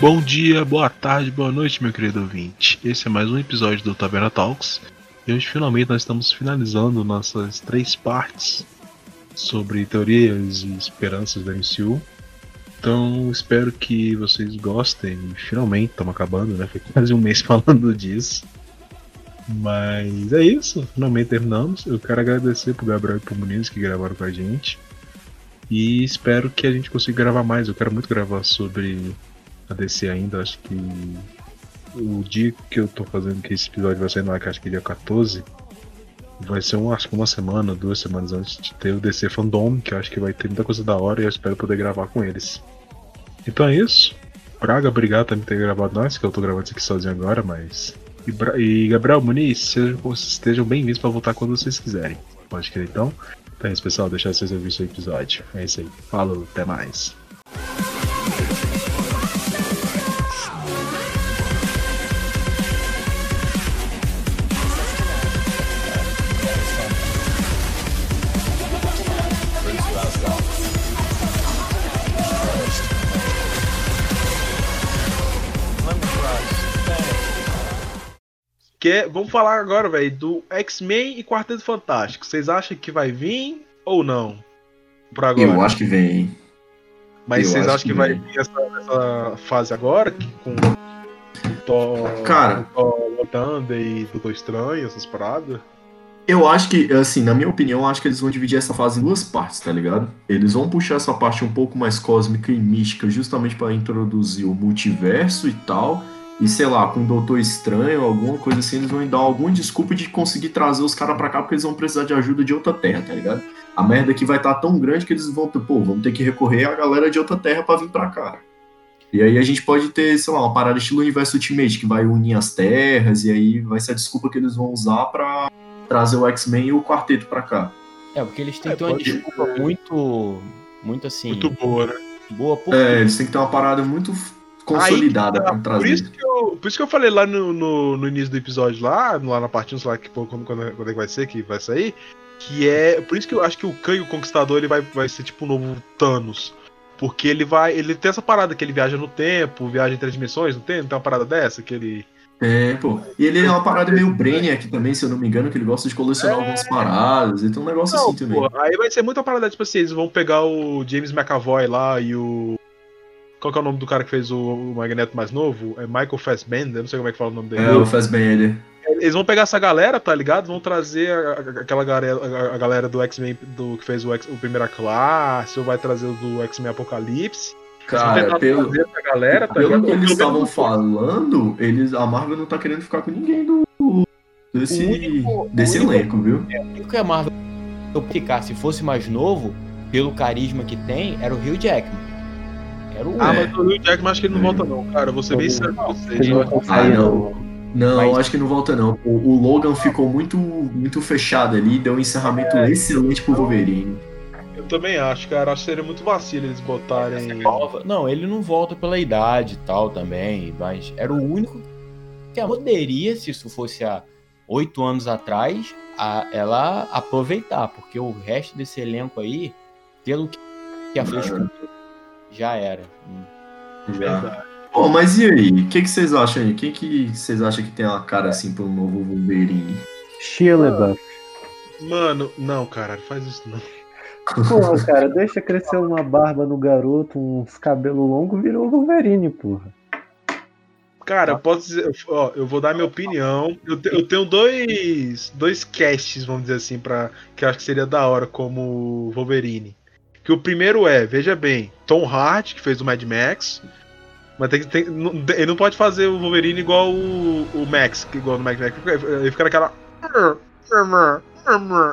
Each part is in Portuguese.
Bom dia, boa tarde, boa noite, meu querido ouvinte. Esse é mais um episódio do Taverna Talks. E hoje finalmente nós estamos finalizando nossas três partes sobre teorias e esperanças da MCU. Então espero que vocês gostem. Finalmente estamos acabando, né? Foi quase um mês falando disso. Mas é isso, finalmente terminamos. Eu quero agradecer pro Gabriel e pro Muniz que gravaram com a gente. E espero que a gente consiga gravar mais. Eu quero muito gravar sobre a DC ainda. Acho que o dia que eu tô fazendo que esse episódio vai sair no ar, que acho que é dia 14, vai ser um, acho que uma semana, duas semanas antes de ter o DC Fandom, que eu acho que vai ter muita coisa da hora e eu espero poder gravar com eles. Então é isso. Praga, obrigado por ter gravado nós, que eu tô gravando isso aqui sozinho agora, mas. E, Bra... e Gabriel Muniz, sejam, estejam bem-vindos para voltar quando vocês quiserem. Pode crer então? Então é isso, pessoal. Deixar vocês ouvirem o episódio. É isso aí. Falou, até mais. Vamos falar agora, velho, do X-Men e Quarteto Fantástico. Vocês acham que vai vir ou não? Por agora. Eu acho que vem. Mas Eu vocês acham que, que vai vir essa, essa, fase agora? Que, com o Thor, Cara, o Thor e Doutor Estranho, essas paradas? Eu acho que, assim, na minha opinião, eu acho que eles vão dividir essa fase em duas partes, tá ligado? Eles vão puxar essa parte um pouco mais cósmica e mística, justamente para introduzir o multiverso e tal. E sei lá, com o Doutor Estranho, alguma coisa assim, eles vão dar alguma desculpa de conseguir trazer os caras pra cá porque eles vão precisar de ajuda de outra terra, tá ligado? A merda aqui vai estar tá tão grande que eles vão, pô, vão ter que recorrer à galera de outra terra para vir pra cá. E aí a gente pode ter, sei lá, uma parada estilo Universo Ultimate, que vai unir as terras, e aí vai ser a desculpa que eles vão usar pra trazer o X-Men e o quarteto pra cá. É, porque eles têm é, que ter uma desculpa muito. Muito assim. Muito boa, né? Boa por É, eles têm que ter uma parada muito consolidada para trazer. Por isso, que eu, por isso que eu falei lá no, no, no início do episódio, lá, lá na parte 1, sei lá que, quando, quando, quando é que vai ser, que vai sair. Que é. Por isso que eu acho que o Khan e o Conquistador ele vai, vai ser tipo o um novo Thanos. Porque ele vai. Ele tem essa parada que ele viaja no tempo, viaja em três dimensões, não tem? Não tem uma parada dessa? Que ele. É, pô. E ele é uma parada meio Brainiac também, se eu não me engano, que ele gosta de colecionar é... algumas paradas. Então um negócio não, assim também. Pô, aí vai ser muita parada, tipo assim, eles vão pegar o James McAvoy lá e o qual que é o nome do cara que fez o, Magneto mais novo? É Michael Fassbender, não sei como é que fala o nome dele. É, o Fassbender. Eles vão pegar essa galera, tá ligado? Vão trazer a, a, aquela galera, a, a, galera do X-Men do que fez o, X, o Primeira Classe, ou vai trazer o do X-Men Apocalipse. Cara, pelo, galera, tá pelo que eles estavam falando, eles, a Marvel não tá querendo ficar com ninguém do, desse, único, desse elenco, viu? É, o único que a Marvel ficar, se fosse mais novo, pelo carisma que tem, era o Hugh Jackman. Era o ah, mas o Hugh Jackman acho que ele não volta não, cara. Vou ser bem sério com vocês. Ah, não. Não, mas... acho que não volta não. O, o, Logan ficou muito, muito fechado ali, deu um encerramento é. excelente pro Wolverine. Eu também acho, cara. Acho que seria muito vacilo eles botarem. Não, ele não volta pela idade e tal também, mas era o único que poderia, se isso fosse há oito anos atrás, a, ela aproveitar, porque o resto desse elenco aí, pelo que a Flash já era. Já. Pô, mas e aí? O que, que vocês acham aí? Quem que vocês acham que tem uma cara assim pro novo Wolverine? Shia LaBeouf. Mano, não, cara, faz isso não. Porra, cara, deixa crescer uma barba no garoto, uns cabelos longos, virou Wolverine, porra. Cara, eu posso dizer, ó, eu vou dar minha opinião. Eu, te, eu, tenho dois, dois casts, vamos dizer assim, para que eu acho que seria da hora como Wolverine. Que o primeiro é, veja bem, Tom Hardy, que fez o Mad Max. Mas tem, tem, ele não pode fazer o Wolverine igual o, o Max, igual no Mad Max. Ele fica naquela.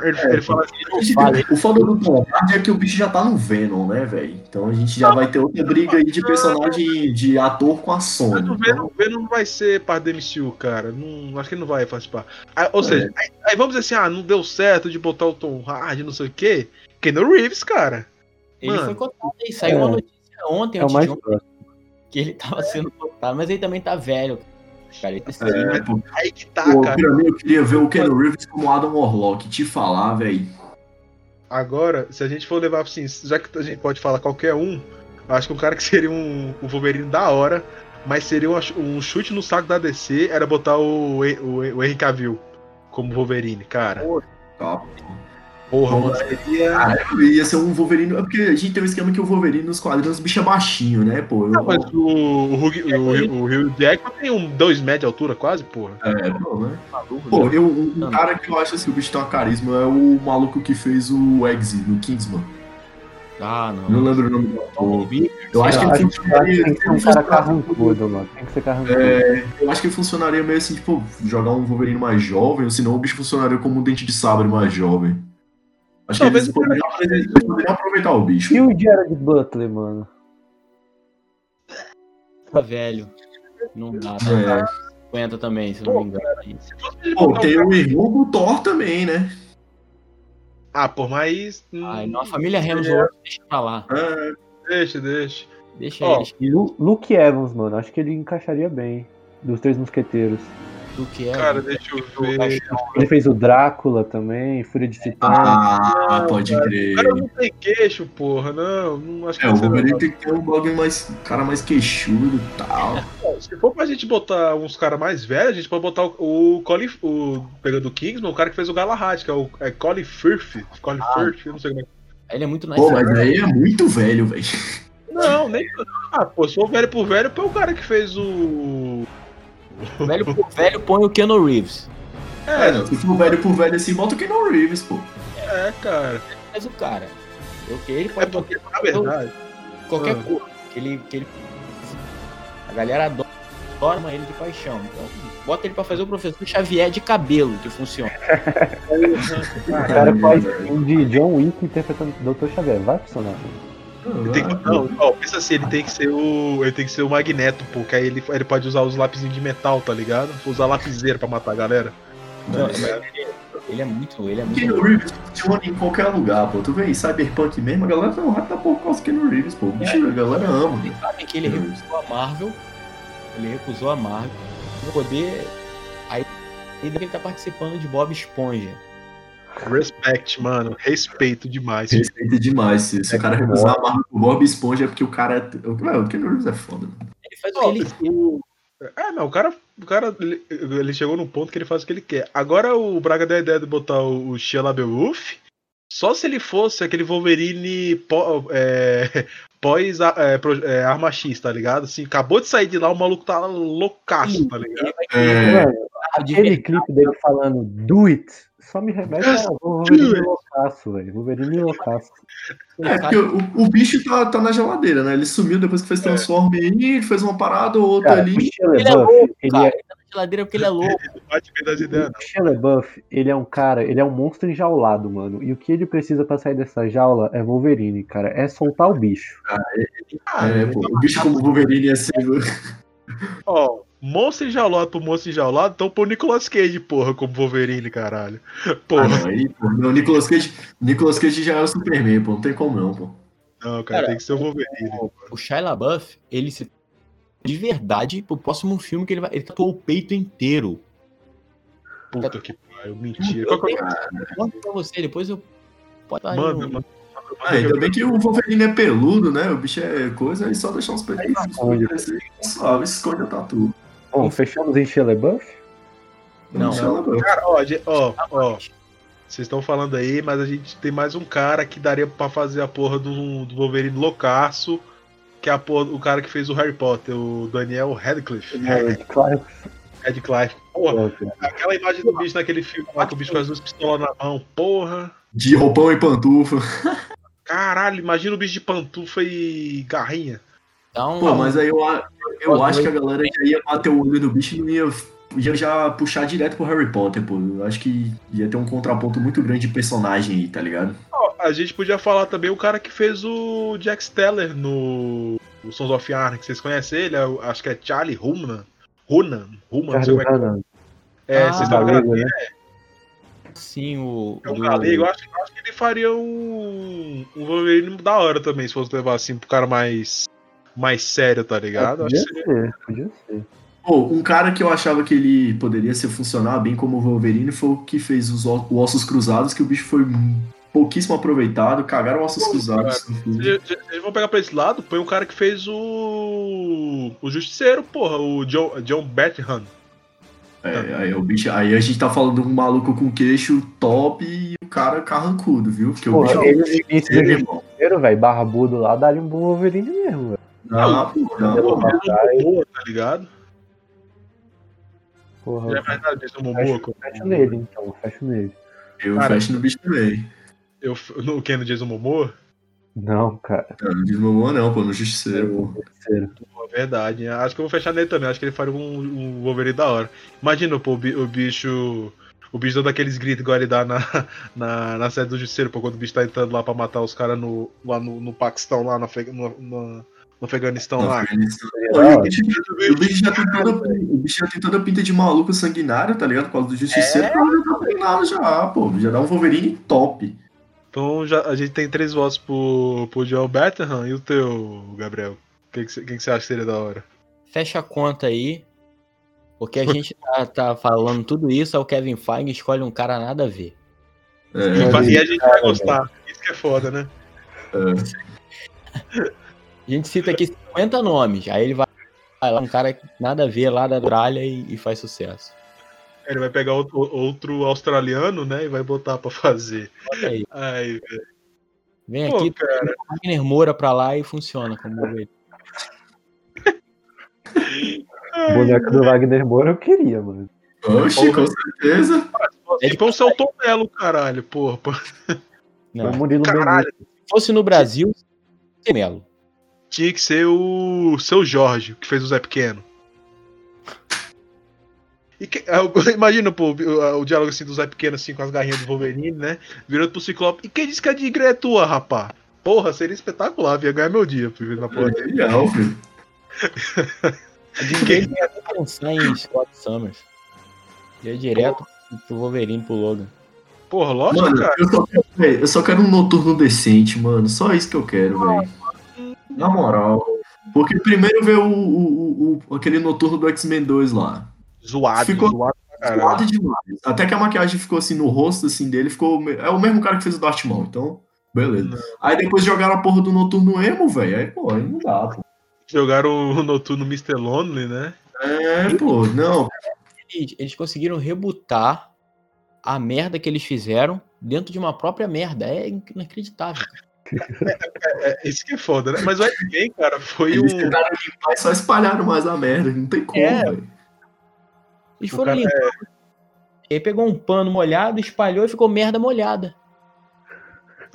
Ele, é, ele fala assim, o foda do Tom Hardy é que o bicho já tá no Venom, né, velho? Então a gente já vai ter outra briga aí de personagem de ator com a Sony. Mas o Venom, então... Venom não vai ser parte do MCU, cara. Não, acho que ele não vai participar. Aí, ou é. seja, aí, aí, vamos dizer assim, ah, não deu certo de botar o Tom Hardy, não sei o quê. no Reeves, cara. Ele Mano, foi cotado aí, saiu é, uma notícia ontem, é o mais ontem, que ele tava sendo cotado, mas ele também tá velho. Cara, ele tá é, aí que tá, Pô, cara. Pra mim, eu queria ver o Ken Reeves como Adam Warlock, te falar, velho. Agora, se a gente for levar assim, já que a gente pode falar qualquer um, acho que um cara que seria um, um Wolverine da hora, mas seria um, um chute no saco da DC era botar o, o, o Henry Cavill como Wolverine, cara. Tá. Porra, mano, seria. Caralho, ia ser um Wolverine. É porque a gente tem um esquema que o Wolverine nos quadrinhos, o bicho é baixinho, né, pô? Eu, Não, mas o, o, Hugh- o, o Hugh Jackman tem um 2 metros de altura, quase, porra. É, pô, né? Maluco, Pô, né? eu, um, Não. cara que eu acho assim, o bicho tem uma carisma é o maluco que fez o Eggsy no Kingsman. Ah, não. Não lembro o nome do ator. Eu acho que ele funcionaria. tem que ser um cara carrancudo, mano. Tem que ser carrancudo. É, eu acho que ele funcionaria meio assim, tipo, jogar um Wolverine mais jovem, ou senão o bicho funcionaria como um dente de sabre mais jovem. Acho que Talvez eles o cara poderiam, eles poderiam aproveitar o bicho. E o Jared Butler, mano? Tá velho. Não dá. Tá É. 50 também, se não me engano. Pô, tem o irmão do Thor também, né? Ah, por mais. Ai, não, a família Hemsworth deixa pra lá. É, Deixa, deixa. Deixa eles. E Lu- Luke Evans, mano. Acho que ele encaixaria bem. Dos Três Mosqueteiros. Do que é. Cara, deixa eu ver. Ele fez o Drácula também, Fúria de Titã. Ah, Não, pode O crer. cara não tem queixo, porra. Não, não acho que É, o Wolverine tem que ter um bagulho mais. cara mais queixudo e tal. Se for pra gente botar uns caras mais velhos, a gente pode botar o, o Colin. O, pegando o Kingsman, o cara que fez o Galahad, que é o é Colin Firth. Colin Firth, eu não sei como é. Ele é muito nice. Pô, mas aí é muito velho, velho. Não, nem. Ah, pô, se for velho por velho, põe o cara que fez o. Velho por velho põe o Keanu Reeves. É, não, se for velho por velho assim, bota o Keanu Reeves, pô. É, cara. Mas o cara. Eu que ele É pode porque, botar na verdade. qualquer Ah. coisa. Que ele, que ele. A galera adora adora ele de paixão. Então, bota ele pra fazer o professor Xavier de cabelo, que funciona. O cara faz um de John Wick interpretando o Dr. Xavier. Vai funcionar. Ele tem que, não, ó, pensa assim, ele tem que ser o. Ele tem que ser o Magneto, porque aí ele, ele pode usar os lapisinhos de metal, tá ligado? Usar lapiseira pra matar a galera. Não, ele, ele é muito. Ele é O muito. Keanu Reeves funciona em qualquer lugar, pô. Tu vê aí, Cyberpunk mesmo, a galera não rata por causa do Keanu Reeves, pô. Bicho, a galera ama. Vocês sabem que ele recusou a Marvel. Ele recusou a Marvel pra poder. Aí ainda que ele tá participando de Bob Esponja. Respect, mano. Respeito demais. Respeita demais. Se, se o cara recusar a marca pro Bob Esponja é porque o cara. é- o Keanu Reeves é foda. Ele faz o que ele o- É, não, o cara, o cara ele, ele chegou num ponto que ele faz o que ele quer. Agora o Braga deu a ideia de botar o, Shia LaBeouf, só se ele fosse aquele Wolverine pó- é, pós é, pro- é, arma X, tá ligado? Assim, acabou de sair de lá, o maluco tá loucaço, tá ligado? É, Mano, aquele clipe dele falando do it só me remete ao Wolverine loucaço, velho. Wolverine loucaço. é porque o, o bicho tá, tá na geladeira, né? Ele sumiu depois que fez Transform aí, fez uma parada ou outra Cara, o ali. Ele é louco, ele cara. é, Ele tá na geladeira porque ele é louco. O Shia LaBeouf, ele é um cara, ele é um monstro enjaulado, mano. E o que ele precisa pra sair dessa jaula é Wolverine, cara. É soltar o bicho. não. É, pô, o bicho como Wolverine ia ser. Ó, monstro enjaulado pro monstro enjaulado, então pô o Nicolas Cage, porra, como Wolverine, caralho. Ah, Porra, não, aí, pô, não, Nicolas Cage, Nicolas Cage já é o Superman, pô. Não tem como não, pô. não, cara, Cara, tem que ser o Wolverine. O Shia LaBeouf, ele se de verdade pro próximo filme que ele vai. Ele tatuou o peito inteiro. Puta que pariu, mentira. Que é o- Manda pra você, depois eu. Pode estar Manda, no- manda. Ah, ainda bem que o Wolverine é peludo, né? O bicho é coisa, aí só deixar uns peitos esconde. crescer, suave, esconde o tatu. Bom, fechamos em LaBeouf? Não, ela ver. Cara, ó, ó, ó, vocês estão falando aí, mas a gente tem mais um cara que daria pra fazer a porra do, do Wolverine loucaço, que é a porra, o cara que fez o Harry Potter, o Daniel Radcliffe. É, claro. Radcliffe. Porra, que aquela imagem do bicho naquele filme lá, que o bicho com as duas pistolas na mão. Porra. De roupão e pantufa. Caralho, imagina o bicho de pantufa e garrinha. Então, Pô, mas aí eu, eu Boa acho que a galera já ia bater o olho no bicho e não ia, ia já puxar direto pro Harry Potter, pô. Eu acho que ia ter um contraponto muito grande de personagem aí, tá ligado? A gente podia falar também o cara que fez o Jack Steller no o Sons of Anarchy, vocês conhecem ele? É o- acho que é Charlie Hunnam. Hunnam, Hunnam, não sei como é que é. Ah, vocês estão? Hunnam, né? sim, o. É um galego, eu acho, eu acho que ele faria um, um Wolverine da hora também, se fosse levar assim pro cara mais, mais sério, tá ligado? Podia seria- ser, podia ser. Pô, um cara que eu achava que ele poderia ser funcionar bem como o Wolverine foi o que fez os o Ossos Cruzados, que o bicho foi pouquíssimo aproveitado, cagaram Ossos Cruzados no filme. Vocês vocês vão pegar pra esse lado, põe o cara que fez o. o, o Justiceiro, porra, o John, John Bethlehem. É, aí, o bicho, aí a gente tá falando de um maluco com queixo top e o cara carrancudo, viu? Porque o Porra, bicho ele ele, irmão. Justiceiro, velho, barbudo lá, dá-lhe um bom Wolverine mesmo, velho. Não, Não, Jason vai. Momoa, tá ligado? Porra, Já é verdade, Jason Momoa. fecho nele, então, fecho nele. eu Cara. fecho no bicho também. Eu, no que no Jason Momoa? Não, cara. Não, não diz mamão não, pô, no Justiceiro, pô. Justiceiro. Pô, é verdade. né? Acho que eu vou fechar nele também. Acho que ele faria um, um Wolverine da hora. Imagina, pô, o, bi- o bicho. O bicho dando aqueles gritos igual ele dá na, na, na série do Justiceiro, pô, quando o bicho tá entrando lá pra matar os caras no, lá no, no Paquistão, lá no, Afeg- no, Afeganistão lá. E o bicho, o bicho já tem toda, o bicho já tem toda a pinta de maluco sanguinário, tá ligado? Por causa do Justiceiro, cara já tá treinado já, pô. Já dá um Wolverine top. Então já, a gente tem três votos pro, pro Joel Betterham e o teu, Gabriel. O que, que, você- que que você acha que seria da hora? Fecha a conta aí. Porque a gente tá, tá falando tudo isso, aí o Kevin Feige escolhe um cara nada a ver. E, É, e a gente vai gostar. Isso que é foda, né? A gente cita aqui 50 nomes, aí ele vai, vai lá, um cara que nada a ver lá da Austrália e, e faz sucesso. Ele vai pegar outro, outro australiano, né? E vai botar pra fazer. Olha aí. Ai. Vem Pô, aqui, cara. Wagner Moura pra lá e funciona como Wolverine. O boneco do Wagner Moura eu queria, mano. Oxi, com certeza. É Tipo um Celton Melo, caralho, porra. Não. Foi Murilo Caralho. Se fosse no Brasil, seria Melo. Tinha que ser o seu Jorge, que fez o Zé Pequeno. E que- é, imagina, pô, o, o diálogo assim do Zé Pequeno, assim, com as garrinhas do Wolverine, né? Virando pro Ciclope. E quem disse que a digra é tua, rapá? Porra, seria espetacular, ia ganhar meu dia por ver na porra dele. Genial, filho. Ninguém ia até pensar em Scott Summers. Ia direto pro Wolverine, pro Logan. Porra, lógico, Mano, cara. eu só, eu só quero um noturno decente, mano. Só isso que eu quero, velho. Na moral. Porque primeiro veio o, o, o- aquele noturno do X-Men 2 lá. Zoado, Ficou- zoado. Zoado demais. Até que a maquiagem ficou assim no rosto assim dele, ficou. É o mesmo cara que fez o Darth Maul, então. Beleza. Aí depois jogaram a porra do noturno emo, velho. Aí, pô, aí não dá, pô. Jogaram o noturno Mr. Lonely, né? É, pô, não. Eles, eles conseguiram rebutar a merda que eles fizeram dentro de uma própria merda. É inacreditável. É, isso que é foda, né? Mas o X-Men, cara, foi Eles um. tentaram limpar e só espalharam mais a merda. Não tem como, É. velho. Eles foram limpar. E aí pegou um pano molhado, espalhou e ficou merda molhada.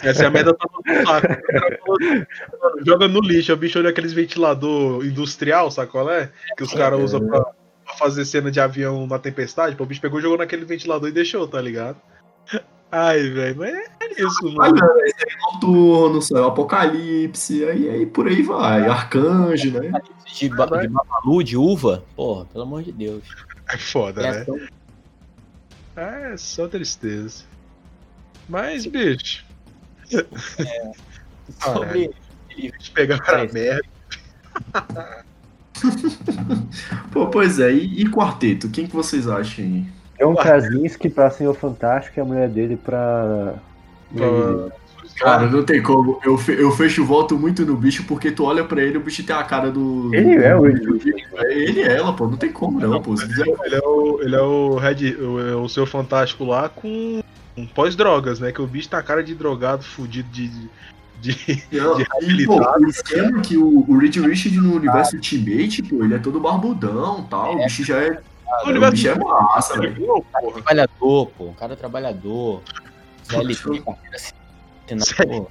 Essa é a merda tá no saco. O cara falou, "Mano, Joga no lixo, o bicho olha aqueles ventilador industrial, sabe qual é? Que os caras usam pra, pra fazer cena de avião na tempestade. Pô, o bicho pegou, jogou naquele ventilador e deixou, tá ligado? Ai, velho, mas é isso, mano. Esse aí é noturno, saiu Apocalipse, aí, aí por aí vai. Arcanjo, né? De, ba de babalu, de uva. Porra, pelo amor de Deus. É foda, né? Criação- É só tristeza. Mas, bicho, Sobre eles pegaram a É. merda. Pô, pois é, e, e quarteto? Quem que vocês acham aí? John Krasinski pra Senhor Fantástico e a mulher dele pra. Cara, não tem como. Eu, fe- eu fecho o voto muito no bicho, porque tu olha pra ele, o bicho tem a cara do. Ele é o do- Will É ele e ela, pô. Não tem como não, pô. Se fizer Ele é o, ele é o Red, o, é o seu fantástico lá com um pós-drogas, né? Que o bicho tá a cara de drogado, fudido de. de... Não, de e, pô, habilitado. o esquema que o, o Reed Richard no universo Ultimate, pô, ele é todo barbudão e tal. O bicho já é. O O universo bicho é massa, velho. Trabalhador, pô. Um cara trabalhador. CLT, carteira assinada.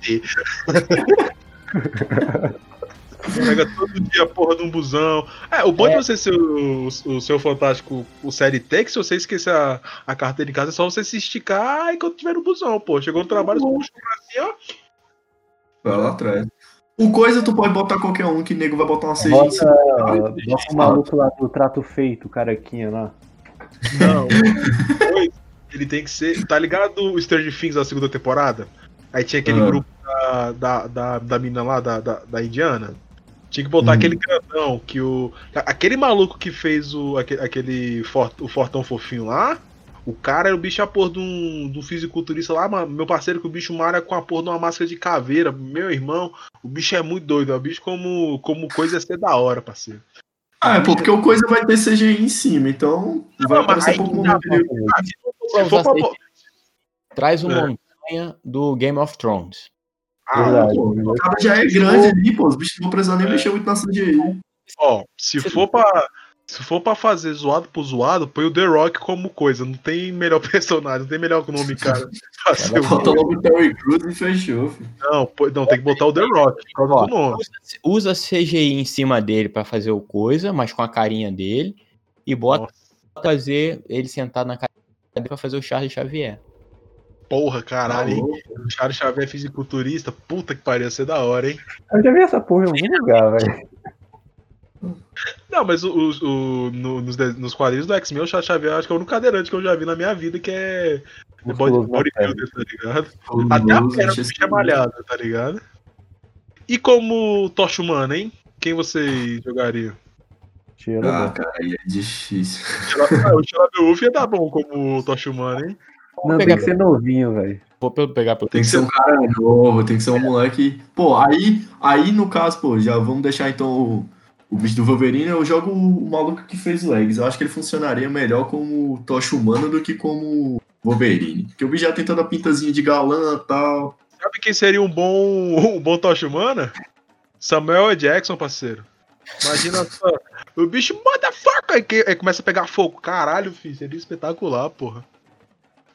Pega todo dia a porra de um busão. É, o bom de É. você ser o, o seu fantástico, o CLT, é que se você esquecer a, a carteira em casa, é só você se esticar enquanto tiver no busão, pô. Chegou no trabalho, você puxa o bracinho, ó. Vai lá atrás. O coisa tu pode botar qualquer um, que nego vai botar uma CG Bota, bota o maluco lá do trato feito, o carequinha lá. Não. Ele tem que ser. Tá ligado o Stranger Things da segunda temporada? Aí tinha aquele Ah. grupo da, da, da, da mina lá, da, da, da indiana. Tinha que botar Hum. aquele grandão que o. Aquele maluco que fez o, aquele, aquele fort, o Fortão Fofinho lá. O cara era o bicho a porra de um, de um fisiculturista lá, meu parceiro que o bicho mara com a porra de uma máscara de caveira. Meu irmão, o bicho é muito doido. O bicho como, como coisa é ser da hora, parceiro. Ah, é, pô, porque o coisa vai ter CGI em cima, então vai mas aparecer pouco tá. Pra for usar pra Traz o É. montanha do Game of Thrones. Ah, Verdade. Pô, o cara já é grande ali, pô. Os bichos não vão precisar nem mexer muito na CGI. Ó, se for pra. Se for pra fazer zoado por zoado, põe o The Rock como coisa. Não tem melhor personagem, não tem melhor nome, cara. Bota logo o Terry Crews e fechou, filho. Não, pô- não, tem que botar o The Rock, Ó, do nome. Usa CGI em cima dele pra fazer o coisa, mas com a carinha dele. E bota Nossa, fazer ele sentado na cadeira pra fazer o Charles Xavier. porra, caralho, hein? O Charles Xavier é fisiculturista. Puta que pariu, ia ser da hora, hein? Eu já vi essa porra em algum lugar, velho. Não, mas o, o- o- no- nos, de- nos quadrinhos do X-Men, o Charles Xavier acho que é o único cadeirante que eu já vi na minha vida que é body, perna. bodybuilder, tá ligado? Até a perna do bicho é malhada, tá ligado? E como tocha humana, hein? Quem você jogaria? Cheiro Ah, cara, aí é difícil. Ah, o Wolf ia dar bom como tocha humana, hein? Não, tem que ser novinho, velho. Vou pe- pegar pelo. Tem que ser um cara novo, tem que ser um moleque. Pô, aí, aí no caso, pô, já vamos deixar então o, o bicho do Wolverine. Eu jogo o, maluco que fez o Legs. Eu acho que ele funcionaria melhor como tocha humana do que como Wolverine. Porque o bicho já tem toda a pintazinha de galã e tal. Sabe quem seria um bom, um bom tocha humana? Samuel. Jackson, parceiro. Imagina só. O bicho, motherfucker! Aí, que- aí começa a pegar fogo. Caralho, filho, seria espetacular, porra.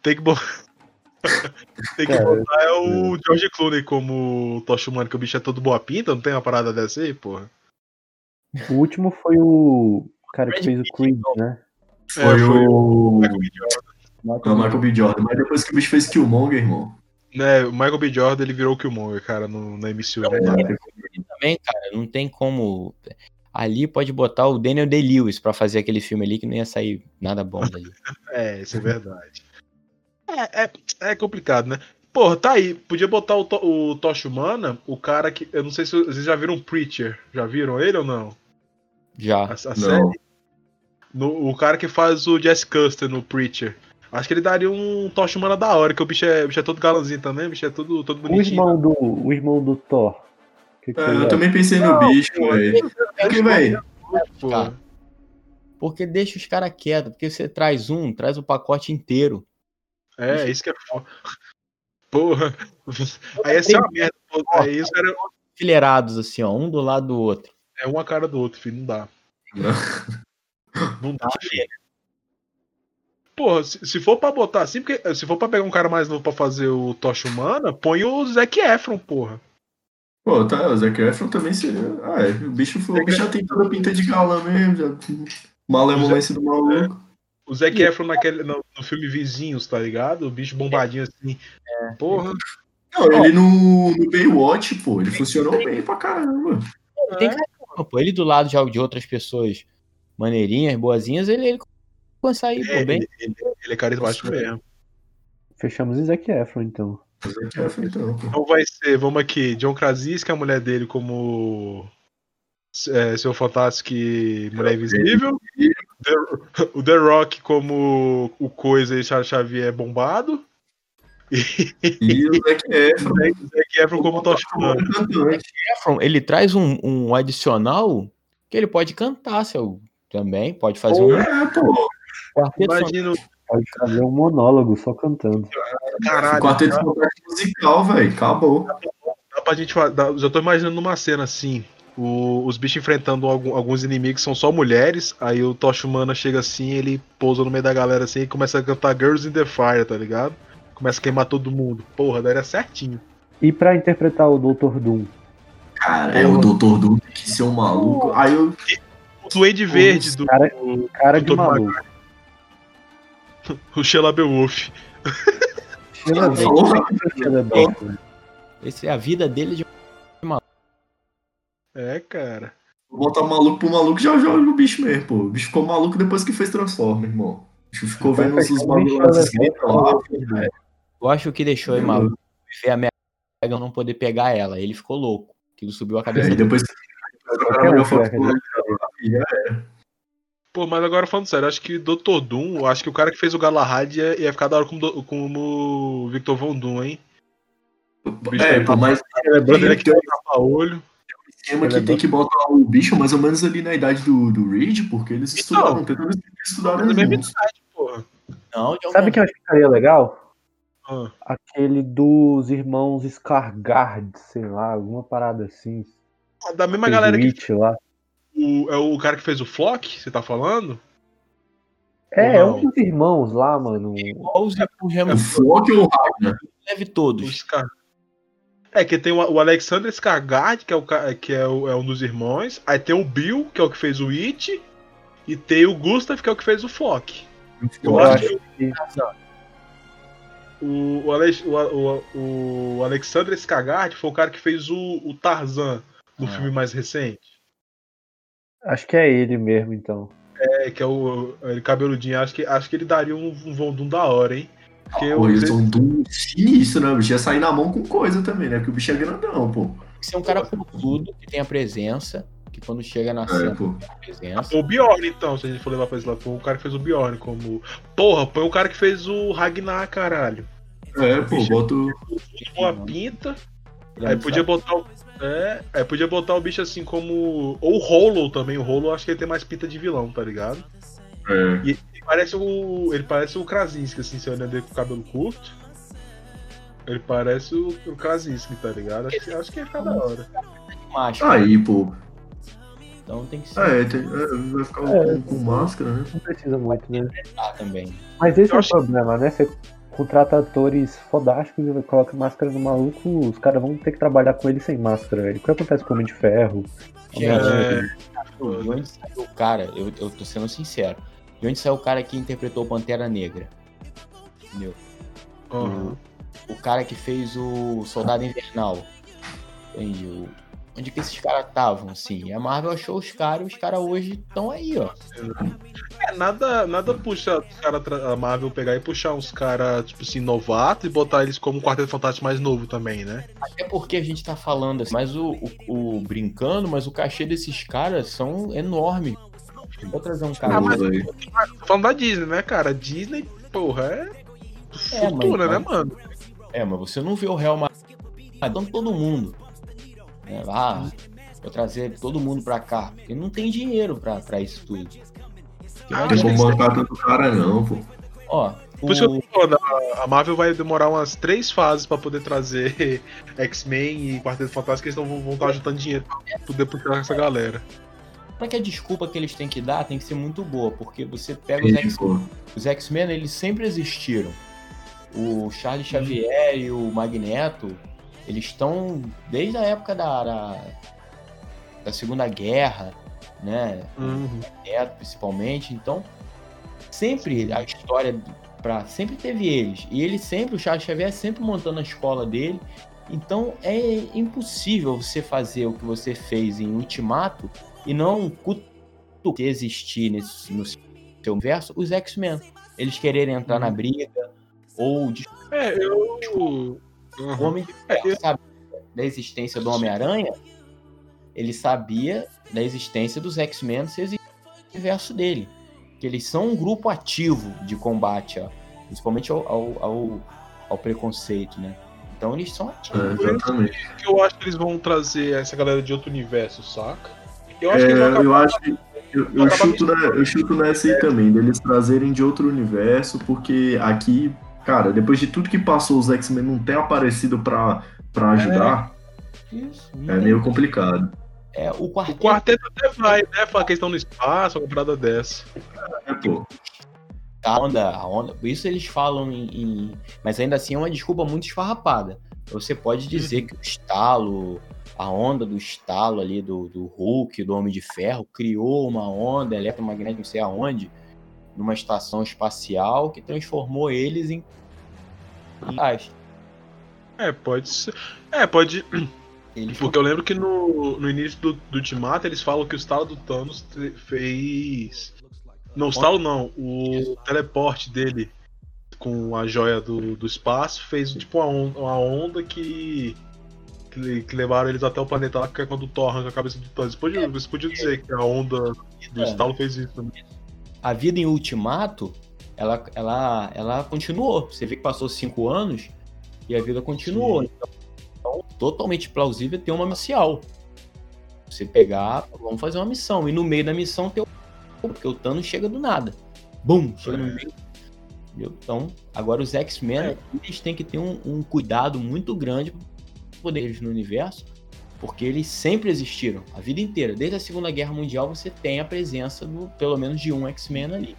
Tem que botar. tem que Cara, botar é o George Clooney como tocha humana, que o bicho é todo boa pinta, não tem uma parada dessa aí, porra? O último foi o cara que fez o Creed, né? Foi, É, foi o. Michael B. Jordan. É o Michael B. Jordan. Mas depois que o bicho fez Killmonger, irmão. Né, o Michael B. Jordan ele virou o Killmonger, cara, no, na MCU. Não dá. Também, cara, não tem como. Ali pode botar o Daniel Day-Lewis pra fazer aquele filme ali que não ia sair nada bom dali. É, isso é verdade. É, é, é complicado, né? Porra, tá aí. Podia botar o, to, o Tocha Humana, o cara que. Eu não sei se vocês já viram Preacher. Já viram ele ou não? A, Já. a Não. série? No, o cara que faz o Jess Custer no Preacher. Acho que ele daria um Tocha Humana da hora, que o bicho é, o bicho é todo galãzinho também, o bicho é todo, todo O bonitinho. irmão do, o irmão do Thor. Que que É, eu é? também pensei no Não, bicho, velho. Porque, velho, Pô, Cara, Porque deixa os caras quietos, porque você traz um, traz o pacote inteiro. É, isso que é foda. Porra. Aí ia ser uma merda. Aí os caras. Fileirados assim, ó, um do lado do outro. É uma cara do outro, filho. Não dá. Não dá, filho. Porra, se, se for pra botar assim, porque se for pra pegar um cara mais novo pra fazer o Tocha Humana, põe o Zac Efron, porra. Pô, tá, o Zac Efron também seria. Ah, é, o bicho, foi, o bicho já tem toda a pinta de galã mesmo, já. Malemolência do maluco. O Zac Efron naquele, no, no filme Vizinhos, tá ligado? O bicho bombadinho assim. Porra. Não, ele no, no Baywatch, pô, ele funcionou bem pra caramba. Tem carisma, pô. Ele do lado de, de outras pessoas maneirinhas, boazinhas, ele, ele consegue sair, É, bem. ele, ele- ele é carismático mesmo. Fechamos Zac Efron, então. O Zac Efron, então. Então vai ser, vamos aqui, John Krasinski, a mulher dele como é, seu fantástico e mulher invisível. The- o The Rock como o Coisa e Charles Xavier bombado. E o Zac Efron. O Zac Efron como. Efron, ele traz um, um adicional que ele pode cantar, seu também, pode fazer um É, pô. Imagina, Pode fazer um monólogo só cantando. caralho, Quarteto fantástico musical, velho. Acabou. dá pra gente dá- já tô imaginando numa cena assim. o- os bichos enfrentando algum- alguns inimigos que são só mulheres. Aí o Tocha Humana chega assim, ele pousa no meio da galera assim e começa a cantar Girls in the Fire, tá ligado? Começa a queimar todo mundo. Porra, daria certinho. E pra interpretar o Dr. Doom? Cara, é o Dr. Doom tem que ser um maluco. Aí eu. O Duende Verde do. cara- Cara do de maluco. o Sheila Beowulf. Né? Esse é a vida dele de É, cara. Vou botar o maluco pro maluco já joga o bicho mesmo, pô. O bicho ficou maluco depois que fez Transformer, irmão. O bicho ficou vendo os bagulhos lá é. Eu acho que deixou ele maluco. Ver a Megan não poder pegar ela. Ele ficou louco. Aquilo subiu a cabeça É, e dele. depois um foi. Pô, mas agora falando sério, acho que Dr. Doom, acho que o cara que fez o Galahad ia, ia ficar da hora como, como Victor Von Doom, hein? O É, tá- mas Lembrando ele que tem tem um esquema que é tem que botar o bicho mais ou menos ali na idade do, do Reed, porque eles Então, estudaram, tem todos eles estudaram É da mesma idade, porra. Não, Sabe que eu acho que ficaria legal? Ah, Aquele dos irmãos Scargard, sei lá, alguma parada assim. da mesma Fez galera que Witch lá. o, é o cara que fez o Flock, você tá falando? É, é um dos irmãos lá, mano. igual os, os É Flock ou Ragnar? O todos. Scar... É, que tem o, o Alexander Skarsgård, que, é, o, que é, o- é um dos irmãos. Aí tem o Bill, que é o que fez o It. E tem o Gustav, que é o que fez o Flock. Eu Eu acho acho que O, o, Alex- o, o, o Alexander Skarsgård foi o cara que fez o, o Tarzan no Ah. filme mais recente. acho que é ele mesmo, então. É, que é o ele cabeludinho. Acho que, acho que ele daria um, um Vondum da hora, hein? Porque Pô, eu, eles são do sinistro, né? O bicho ia sair na mão com coisa também, né? Porque o bicho é grandão, pô. Tem que ser um cara tudo que tenha presença, que quando chega na É, cena pô. presença. O Bjorn, então, se a gente for levar pra esse lado, foi o cara que fez o Bjorn como. Porra, põe o cara que fez o Ragnar, caralho. É, pô, bota o. Uma pinta. Ele Aí podia sabe. botar o. É, aí podia botar o bicho assim como. Ou o Hollow também. O Hollow acho que ele tem mais pinta de vilão, tá ligado? É. E ele parece o. Ele parece o Krasinski, assim, se olhando ele com o cabelo curto. Ele parece o, o Krasinski, tá ligado? Acho, que- acho que ia ficar da hora. Aí, pô. Então tem que ser É, tem- é, vai ficar É. com, com máscara, né? Não precisa muito, né? ah, também. Mas esse Eu é o acho- problema, né? Você contrata atores fodásticos e coloca máscara no maluco, os caras vão ter que trabalhar com ele sem máscara. O que acontece com o Homem de Ferro? Gente, Homem-Aranha? de onde saiu o cara? Eu, eu tô sendo sincero. De onde saiu o cara que interpretou o Pantera Negra? Entendeu? Aham. O cara que fez o Soldado Invernal. Entende? Onde que esses caras estavam, assim? E a Marvel achou os caras e os caras hoje estão aí, ó. É, nada, nada puxa os cara, a Marvel pegar e puxar uns caras, tipo assim, novatos e botar eles como um Quarteto Fantástico mais novo também, né? Até porque a gente tá falando assim, mas o, o, o brincando, mas o cachê desses caras são enormes. Vou trazer um cara. Ah, mas- aí. Tô falando da Disney, né, cara? Disney, porra, é. É, Fortuna, mas- né, mano? É, mas você não vê o Real Madrid dando todo mundo. É, ah, vou trazer todo mundo pra cá. Porque não tem dinheiro pra, pra isso tudo. Ah, Não vou bancar tanto cara, não, pô. Ó, Por isso que eu tô falando, a- Marvel vai demorar umas três fases pra poder trazer X-Men e Quarteto Fantástico, eles vão estar juntando dinheiro pra poder puxar essa galera. pra que a desculpa que eles têm que dar tem que ser muito boa, porque você pega os X-Men, eles sempre existiram. O Charles Xavier e o Magneto, eles estão desde a época da, da, da Segunda Guerra, né? Magneto, principalmente. Então, sempre a história para sempre teve eles. E ele sempre, o Charles Xavier sempre montando a escola dele. Então é impossível você fazer o que você fez em Ultimato e não existir nesse, no seu universo os X-Men. Eles quererem entrar na briga ou É, eu. O Uhum. Homem de É, Ferro eu- sabia da existência do Homem-Aranha, ele sabia da existência dos X-Men se existia no universo dele. Que eles são um grupo ativo de combate, ó, principalmente ao, ao, ao, ao preconceito, né? Então eles são é, ativos. exatamente. que eu acho que eles vão trazer essa galera de outro universo, saca? Eu acho É, que eles vão acabar. eu acho que. Eu, eu chuto, né, eu chuto nessa aí também, deles trazerem de outro universo, porque aqui, cara, depois de tudo que passou, os X-Men não ter aparecido pra, pra ajudar, Isso, é, não tem- meio complicado. é, o O quarteto, quarteto até vai, né? Falar que eles estão no espaço, uma parada dessa. É, pô. a onda, a onda, isso eles falam em, em- Mas ainda assim é uma desculpa muito esfarrapada. Você pode dizer que o estalo, a onda do estalo ali do, do Hulk, do Homem de Ferro, criou uma onda eletromagnética, não sei aonde, numa estação espacial que transformou eles em. É, pode ser. É, pode. Eles Porque eu lembro que no, no início do, do Ultimato eles falam que o estalo do Thanos fez. Não, o estalo não. O teleporte dele com a joia do, do espaço fez tipo uma onda, uma onda que, que. que levaram eles até o planeta lá, que é quando o Thor arranca a cabeça do Thanos. Você podia, você podia dizer que a onda do É. estalo fez isso né? também. A vida em Ultimato, ela, ela, ela continuou. Você vê que passou cinco anos e a vida continuou. Sim. Então, totalmente plausível ter uma marcial. Você pegar, vamos fazer uma missão. E no meio da missão tem o. Porque o Thanos chega do nada. Bum! Chega no meio. Entendeu? Então, agora os X-Men, É. eles têm que ter um, um cuidado muito grande poderes no universo, porque eles sempre existiram, a vida inteira. Desde a Segunda Guerra Mundial você tem a presença do, pelo menos de um X-Men ali.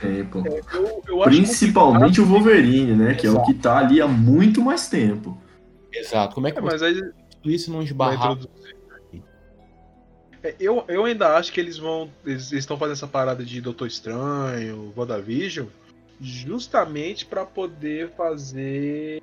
É, pô. Eu, eu acho Principalmente o Wolverine, né? Que é o Exato. que tá ali há muito mais tempo. Exato. Como é que. É, mas aí isso não vai esbarrar? introduzir. É, eu, eu ainda acho que eles vão. Eles estão fazendo essa parada de Doutor Estranho, WandaVision, justamente pra poder fazer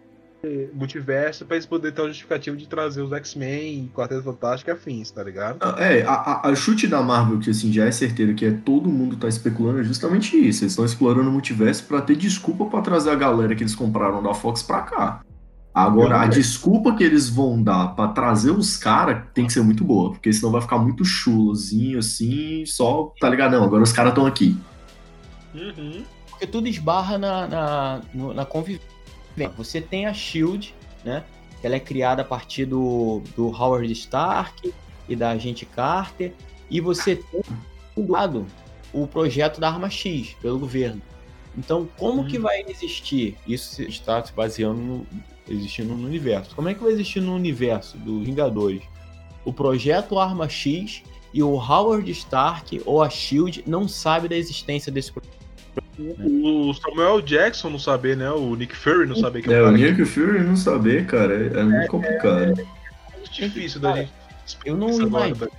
multiverso, pra eles poderem ter uma justificativa de trazer os X-Men, Quarteto Fantástico e afins, tá ligado? Ah, É, a, a- a chute da Marvel, que assim já é certeiro, que é todo mundo tá especulando, é justamente isso. Eles estão explorando o multiverso pra ter desculpa pra trazer a galera que eles compraram da Fox pra cá. Agora, a desculpa que eles vão dar pra trazer os caras tem que ser muito boa, porque senão vai ficar muito chulozinho assim, só, tá ligado? Não, agora os caras estão aqui. Uhum. Porque tudo esbarra na, na, na convivência. Você tem a Shield, né? que Ela é criada a partir do, do Howard Stark e da Agente Carter. E você tem do lado o projeto da Arma X pelo governo. Então, como que vai existir? Isso está se baseando no, existindo no universo. Como é que vai existir no universo dos Vingadores? O projeto Arma X e o Howard Stark ou a Shield não sabe da existência desse projeto. O Samuel Jackson não saber, né? O Nick Fury não saber que é, É, o Nick Fury não saber, cara, é, é muito complicado. é muito difícil da gente. Eu não imagino.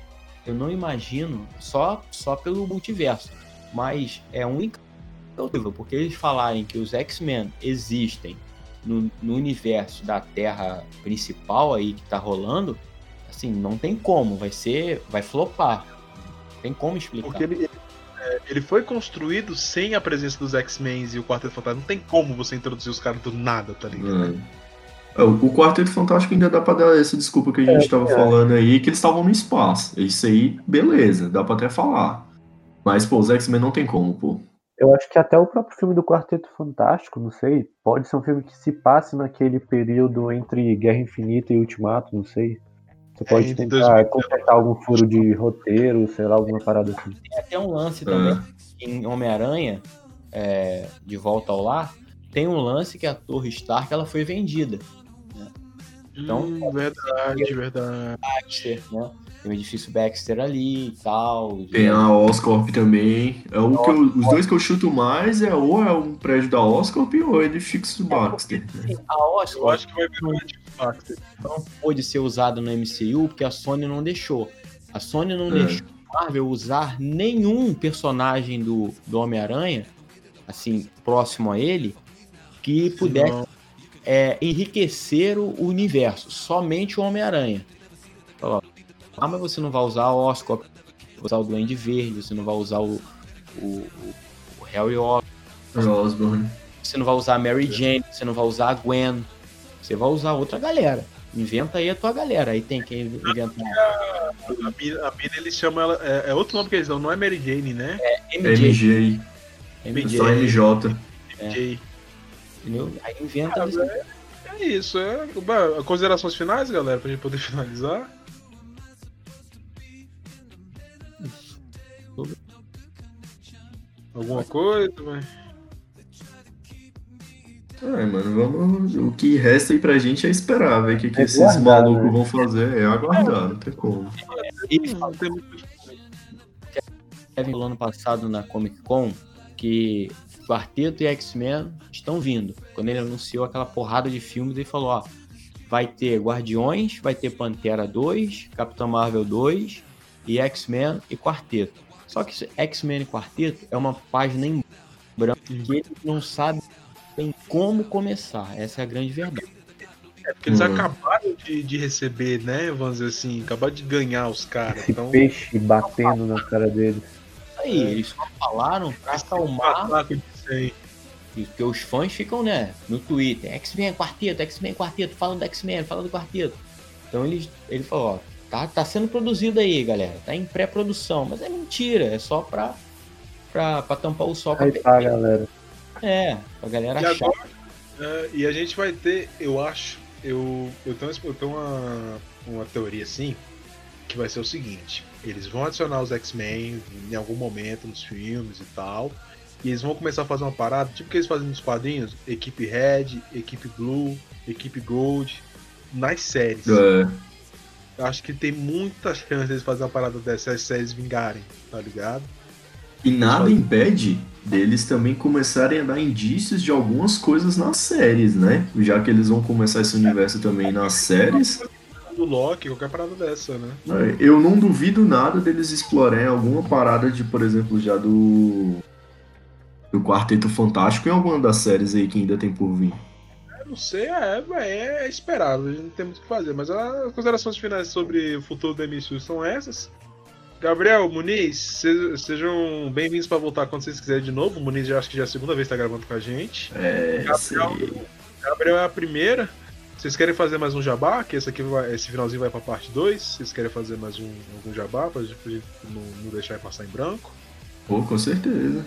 Eu não imagino só, só pelo multiverso, mas é um incrível, porque eles falarem que os X-Men existem no, no universo da Terra principal aí que tá rolando, assim, não tem como, vai ser, vai flopar. Não tem como explicar. Porque ele, ele, é, ele foi construído sem a presença dos X-Men e o Quarteto Fantástico. Não tem como você introduzir os caras do nada, tá ligado? É. É, O o Quarteto Fantástico ainda dá pra dar essa desculpa que a gente tava falando aí, que eles estavam no espaço. Isso aí, beleza, dá pra até falar. Mas, pô, os X-Men não tem como, pô. Eu acho que até o próprio filme do Quarteto Fantástico, não sei, pode ser um filme que se passe naquele período entre Guerra Infinita e Ultimato, não sei. Você pode entre tentar 2019. completar algum furo de roteiro, sei lá, alguma parada assim. Tem até um lance também É. em Homem-Aranha, é, de volta ao lar, tem um lance que a Torre Stark ela foi vendida. Então- Hum, verdade, verdade. Baxter, né? Tem o edifício Baxter ali e tal. Tem a Oscorp também. É o que eu- os dois que eu chuto mais é ou é um prédio da Oscorp ou é edifício Baxter. né? A Eu Oscar acho que vai virar um Factor. não pôde ser usada no MCU porque a Sony não deixou. A Sony não É. deixou a Marvel usar nenhum personagem do, do Homem-Aranha, assim, próximo a ele, que pudesse é, enriquecer o o universo. Somente o Homem-Aranha. Ah, mas você não vai usar a Oscar, vai usar o Duende Verde, você não vai usar o, o, o- o Harry Osborn, Osborne. você não vai usar a Mary Jane, você não vai usar a Gwen, você vai usar outra galera. Inventa aí a tua galera. Aí tem quem inventar A Bina, a Bina, eles chamam ela. É, é outro nome que eles dão, não é Mary Jane, né? MJ. MJ. MJ, Só MJ. MJ. entendeu? Aí inventa. Ah, é, é isso. É, considerações finais, galera, pra gente poder finalizar. Alguma coisa, mas. É, mano, vamos. O que resta aí pra gente é esperar, ver o que, que É esses malucos né? vão fazer. É aguardar, não tem como. Kevin falou ano passado na Comic Con que Quarteto e X-Men estão vindo. Quando ele anunciou aquela porrada de filmes, ele falou: ó, vai ter Guardiões, vai ter Pantera 2, Capitão Marvel 2 e X-Men e Quarteto. Só que X-Men e Quarteto é uma página em branco que eles não sabem como começar. Essa é a grande verdade. É porque eles Hum. acabaram de, de receber, né? Vamos dizer assim, acabaram de ganhar os caras. Esse Então. peixe batendo na cara deles. Aí, eles só falaram pra acalmar Ataque de 100. Porque os fãs ficam, né, no Twitter, X-Men Quarteto, X-Men Quarteto, fala do X-Men, fala do Quarteto. Então eles, ele falou, ó, tá, tá sendo produzido aí, galera, tá em pré-produção, mas é mentira, é só pra, pra, pra tampar o sol Aí tá, galera. É, pra galera E achar. agora, é, e a gente vai ter, eu acho, eu, eu tenho, eu tenho uma, uma teoria assim, que vai ser o seguinte: eles vão adicionar os X-Men em algum momento nos filmes e tal. E eles vão começar a fazer uma parada, tipo que eles fazem nos quadrinhos, equipe Red, equipe Blue, equipe Gold, nas séries. É, Eu acho que tem muita chance deles fazerem uma parada dessas séries vingarem, tá ligado? E nada impede deles também começarem a dar indícios de algumas coisas nas séries, né? Já que eles vão começar esse universo também nas séries. Do Loki, qualquer parada dessa, né? né, Eu não duvido nada deles explorarem alguma parada de, por exemplo, já do. Do Quarteto Fantástico em alguma das séries aí que ainda tem por vir. Não sei, é, é, é esperado, a gente não tem muito o que fazer. Mas as considerações finais sobre o futuro do MCU são essas. Gabriel, Muniz, se- sejam bem-vindos para voltar quando vocês quiserem de novo. O Muniz já acho que já é a segunda vez que tá gravando com a gente. É, Gabriel. Gabriel é a primeira. Vocês querem fazer mais um jabá? Que esse aqui vai- esse finalzinho vai pra parte 2. Vocês querem fazer mais um algum jabá gente não, não deixar passar em branco? Pô, com certeza.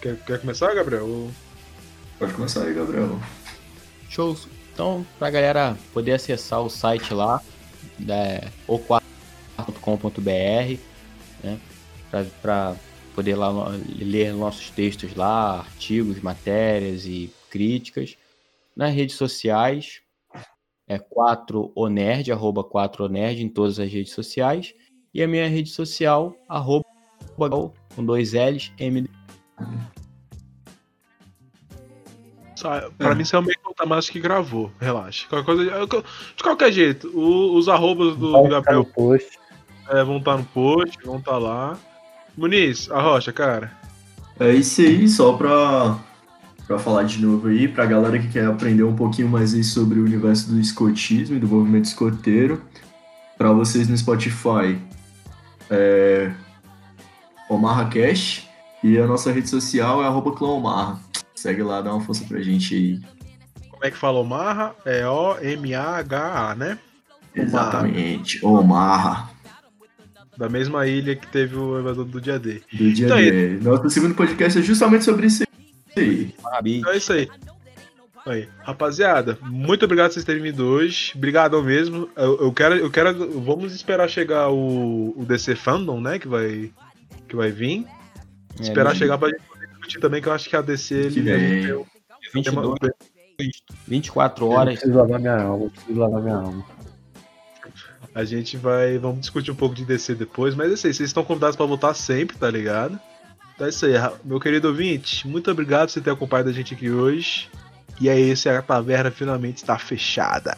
Quer, quer começar, Gabriel? Pode começar aí, Gabriel. Show. Então, pra galera poder acessar o site lá, é, o4.com.br, né? Pra, pra poder lá ler nossos textos lá, artigos, matérias e críticas. Nas redes sociais, é 4onerd, arroba 4onerd em todas as redes sociais. E a minha rede social, arroba com dois L's, M Sa- Pra mim, você é o meio tá mais que gravou. Relaxa. Qualquer coisa, de qualquer jeito, o- os arrobas do, Vai Gabriel no post. é, vão estar no post, vão estar lá. Muniz, a rocha, cara. É isso aí, só pra, pra falar de novo aí, pra galera que quer aprender um pouquinho mais aí sobre o universo do escotismo e do movimento escoteiro. Pra vocês no Spotify, é Omarra Cash e a nossa rede social é arroba. Segue lá, dá uma força pra gente aí. Como é que fala Omarra? É O-M-A-H-A, né? Exatamente, Omarra, Da mesma ilha que teve o evador do dia D. do dia Então, D. Nosso segundo podcast é justamente sobre isso aí. Então é isso aí. Aí, rapaziada, muito obrigado por vocês terem vindo hoje. Obrigadão mesmo. Eu, eu quero, eu quero. Vamos esperar chegar o, o DC Fandom, né? Que vai, que vai vir. É, esperar ali, chegar pra gente poder discutir também, que eu acho que a DC Que ele, vem. ele tem um 22, tema- 24 Eu horas. preciso lavar minha alma, eu preciso lavar minha alma. A gente vai. Vamos discutir um pouco de DC depois, mas é isso aí, vocês estão convidados pra voltar sempre, tá ligado? Então é isso aí, meu querido ouvinte, muito obrigado por você ter acompanhado a gente aqui hoje. E é isso, a taverna finalmente está fechada.